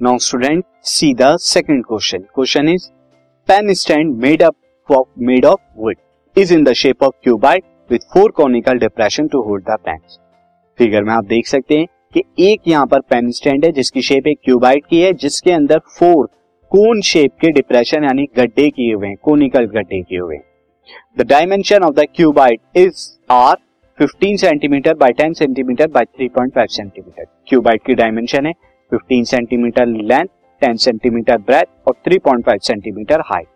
Now student see the second question question is pen stand made up of made of wood is in the shape of cuboid with four conical depression to hold the pen figure में आप देख सकते हैं कि एक यहाँ पर pen stand है, जिसकी शेप एक क्यूबाइड की है, जिसके अंदर फोर कोन शेप के डिप्रेशन यानी गड्ढे किए हुए हैं कोनिकल गड्ढे किए हुए हैं। The dimension of the cuboid is are 15 centimetre by 10 centimetre by 3.5 centimetre cuboid की डायमेंशन है 15 सेंटीमीटर लेंथ 10 सेंटीमीटर ब्रेथ और 3.5 centimetre height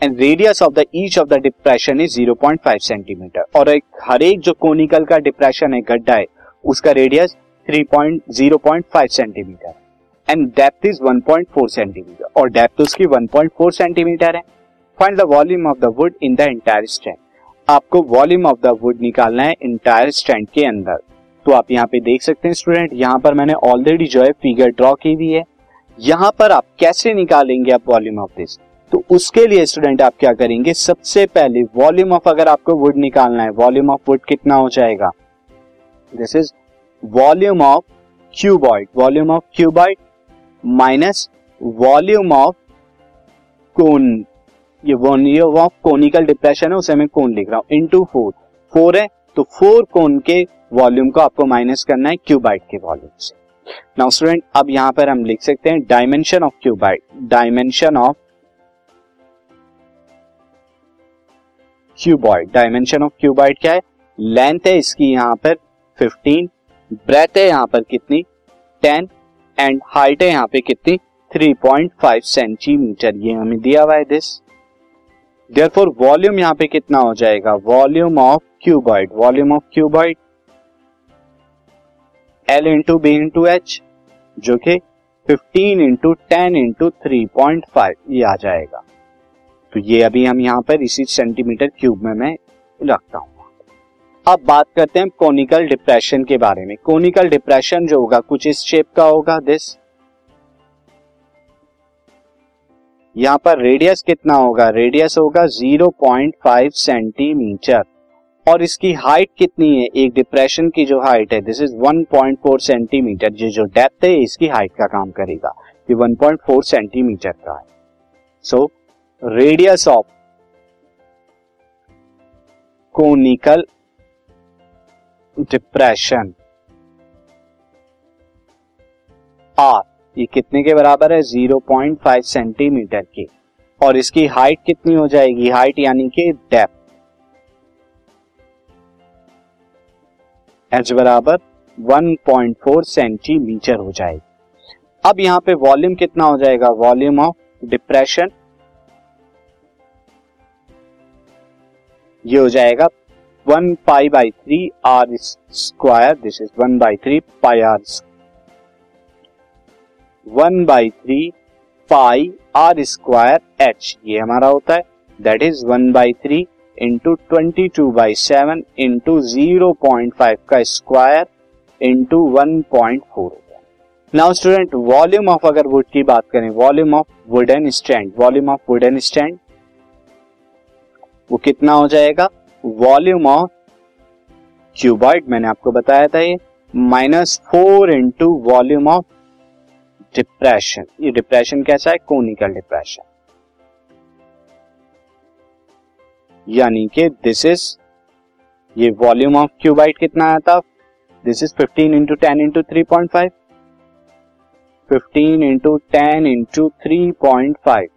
and radius of the each of the depression is 0.5 centimetre और एक, हर एक जो कोनिकल का depression है, गड्ढा है, उसका radius 3.0.5 centimetre and depth is 1.4 centimetre और डेप्थ उसकी 1.4 सेंटीमीटर है. Find the volume of the wood in the entire stand आपको वॉल्यूम ऑफ़ द वुड निकालना है इंटायर स्टैंड के अंदर. तो आप यहाँ पे देख सकते हैं स्टूडेंट यहाँ पर मैंने ऑलरेडी जो है फिगर ड्रॉ की हुई है। यहाँ पर आप कैसे निकालेंगे आप वॉल्यूम ऑफ़ दिस तो उसके लिए स्टूडेंट आप क्या करेंगे? सबसे पहले वॉल्यूम ऑफ़ अगर आपको वुड निकालना है वॉल्यूम ऑफ़ वुड कितना हो जाएगा? This is volume of cuboid volume of cuboid minus volume of cone ये वॉल्यूम ऑफ़ कोनिकल डिप्रेशन है, उसे मैं कोन लिख रहा हूँ। इनटू फोर फोर है तो फोर कोन के वॉल्यूम को आपको माइनस करना है क्यूबाइट के वॉल्यूम से। नाउ स्टूडेंट, अब यहाँ पर हम लिख सकते हैं dimension of cuboid. Dimension of cuboid. Dimension of cuboid क्या है? लेंथ है इसकी यहाँ पर 15 ब्रेथ है यहाँ पर कितनी? 10 एंड हाइट है यहाँ पे कितनी? 3.5 सेंटीमीटर। ये हमें दिया हुआ है दिस देयरफॉर वॉल्यूम यहाँ पे कितना हो जाएगा? Volume of cuboid volume of cuboid L into B into H जो कि 15 into ten into three point five ये आ जाएगा। तो ये अभी हम यहाँ पर इसी सेंटीमीटर क्यूब में मैं रखता हूँ। अब बात करते हैं कोनिकल डिप्रेशन के बारे में। कोनिकल डिप्रेशन जो होगा, कुछ इस शेप का होगा दिस यहाँ पर रेडियस कितना होगा? रेडियस होगा 0.5 सेंटीमीटर और इसकी हाइट कितनी है? एक डिप्रेशन की जो हाइट है दिस इज़ 1.4 सेंटीमीटर जो जो डेप्थ है, इसकी हाइट का काम करेगा। ये 1.4 सेंटीमीटर का है। So radius of conical depression R ये कितने के बराबर है? 0.5 सेंटीमीटर के। और इसकी हाइट कितनी हो जाएगी? हाइट यानी कि डेप्थ एच बराबर 1.4 सेंटीमीटर हो जाएगी। अब यहाँ पे वॉल्यूम कितना हो जाएगा? वॉल्यूम ऑफ़ डिप्रेशन ये हो जाएगा one pi by three R square this is one by three pi R square one by three pi R square H, ये हमारा होता है। That is one by three into twenty two by seven into zero point five का square into one point four now student volume of अगर wood की बात करें volume of wooden stand volume of wooden stand वो कितना हो जाएगा? Volume of cuboid मैंने आपको बताया था ये minus four into volume of depression ये डिप्रेशन कैसा है? कोनिकल डिप्रेशन यानी कि दिस इज़ ये वॉल्यूम ऑफ़ क्यूबाइट कितना आया था this is 15 into ten into three point five fifteen into ten into three point five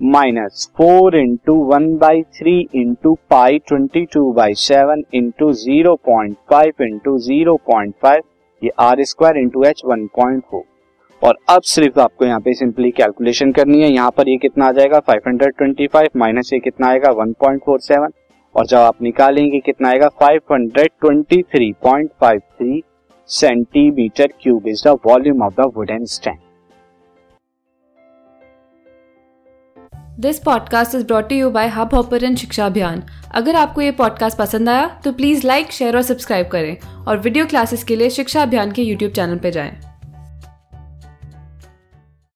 minus four into one by three into pi twenty two by seven into zero point five into zero point five ये R square into H one point four और अब सिर्फ़ आपको यहाँ पे simply calculation करनी है। यहाँ पर ये कितना आ जाएगा? 525 माइनस ये कितना आएगा? 1.47 और जब आप निकालेंगे, कितना आएगा? 523.53 centimetre cube is the volume of the wooden stand this podcast is brought you by Hubhopper शिक्षा अभियान अगर आपको ये पॉडकास्ट पसंद आया तो प्लीज़ लाइक शेयर और सब्सक्राइब करें। और वीडियो क्लासेस के लिए शिक्षा अभियान के यूट्यूब चैनल पर जाएँ।